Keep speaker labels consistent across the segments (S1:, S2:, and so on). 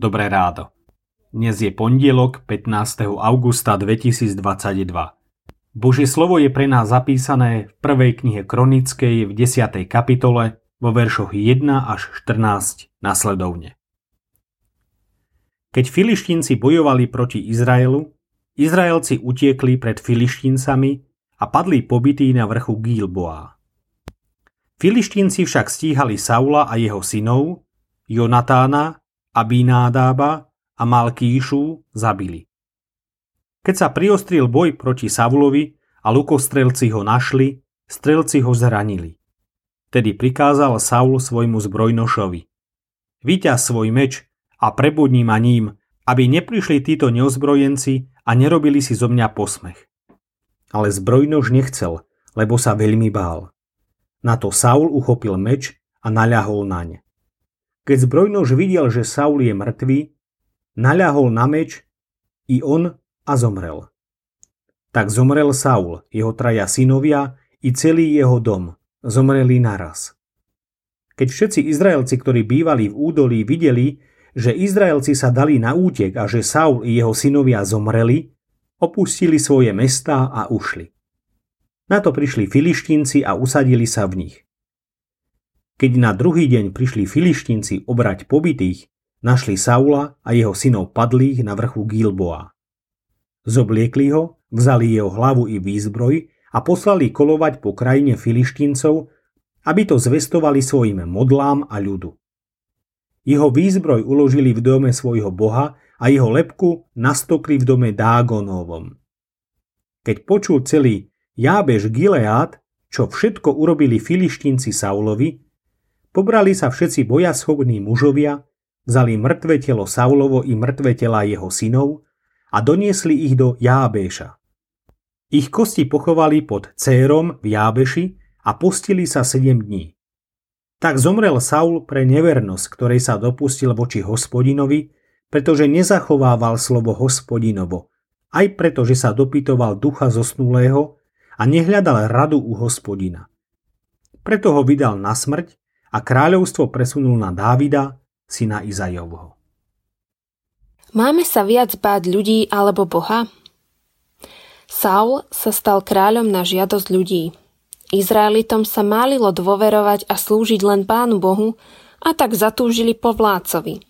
S1: Dobré rádo. Dnes je pondelok 15. augusta 2022. Božie slovo je pre nás zapísané v prvej knihe Kronickej v 10. kapitole vo veršoch 1 až 14 nasledovne. Keď filištínci bojovali proti Izraelu, Izraelci utiekli pred filištíncami a padli pobytí na vrchu Gilboa. Filištínci však stíhali Saula a jeho synov, Jonatána, Abinádába a Malkíšu zabili. Keď sa priostril boj proti Saulovi a lukostrelci ho našli, strelci ho zranili. Tedy prikázal Saul svojmu zbrojnošovi. Vyťaz svoj meč a prebudni ma ním, aby neprišli títo neozbrojenci a nerobili si zo mňa posmech. Ale zbrojnož nechcel, lebo sa veľmi bál. Na to Saul uchopil meč a naľahol naň. Keď zbrojnož videl, že Saul je mŕtvý, naľahol na meč i on a zomrel. Tak zomrel Saul, jeho traja synovia i celý jeho dom. Zomreli naraz. Keď všetci Izraelci, ktorí bývali v údolí, videli, že Izraelci sa dali na útek a že Saul i jeho synovia zomreli, opustili svoje mestá a ušli. Na to prišli filištínci a usadili sa v nich. Keď na druhý deň prišli filištínci obrať pobytých, našli Saula a jeho synov padlých na vrchu Gilboa. Zobliekli ho, vzali jeho hlavu i výzbroj a poslali kolovať po krajine filištíncov, aby to zvestovali svojim modlám a ľudu. Jeho výzbroj uložili v dome svojho boha a jeho lepku nastokli v dome Dágonovom. Keď počul celý Jábež Gileát, čo všetko urobili filištínci Saulovi, Pobrali sa všetci bojaschopní mužovia, vzali mŕtve telo Saulovo i mŕtve tela jeho synov a doniesli ich do Jábeša. Ich kosti pochovali pod Cérom v Jábeši a postili sa sedem dní. Tak zomrel Saul pre nevernosť, ktorej sa dopustil voči hospodinovi, pretože nezachovával slovo hospodinovo, aj preto, že sa dopytoval ducha zosnulého a nehľadal radu u hospodina. Preto ho vydal na smrť a kráľovstvo presunul na Dávida, syna Izajovho.
S2: Máme sa viac báť ľudí alebo Boha? Saul sa stal kráľom na žiadosť ľudí. Izraelitom sa málilo dôverovať a slúžiť len Pánu Bohu a tak zatúžili po vládcovi.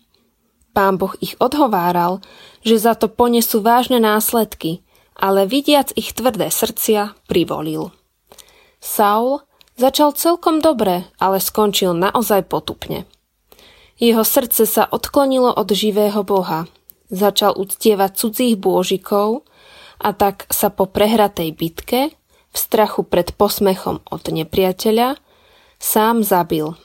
S2: Pán Boh ich odhováral, že za to ponesú vážne následky, ale vidiac ich tvrdé srdcia, privolil. Saul Začal celkom dobre, ale skončil naozaj potupne. Jeho srdce sa odklonilo od živého Boha. Začal uctievať cudzích bôžikov a tak sa po prehratej bitke, v strachu pred posmechom od nepriateľa, sám zabil.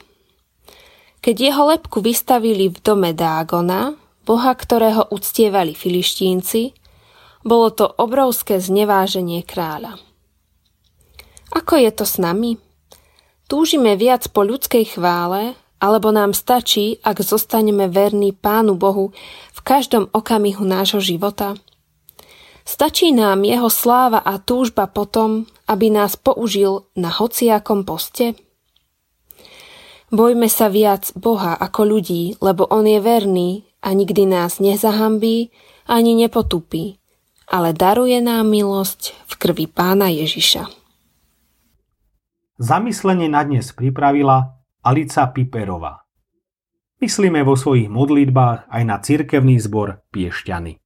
S2: Keď jeho lepku vystavili v dome Dágona, boha, ktorého uctievali filištínci, bolo to obrovské zneváženie kráľa. Ako je to s nami? Túžime viac po ľudskej chvále, alebo nám stačí, ak zostaneme verní Pánu Bohu v každom okamihu nášho života? Stačí nám jeho sláva a túžba potom, aby nás použil na hociakom poste? Bojme sa viac Boha ako ľudí, lebo On je verný a nikdy nás nezahambí ani nepotupí, ale daruje nám milosť v krvi Pána Ježiša.
S1: Zamyslenie na dnes pripravila Alica Piperová. Myslíme vo svojich modlitbách aj na cirkevný zbor Piešťany.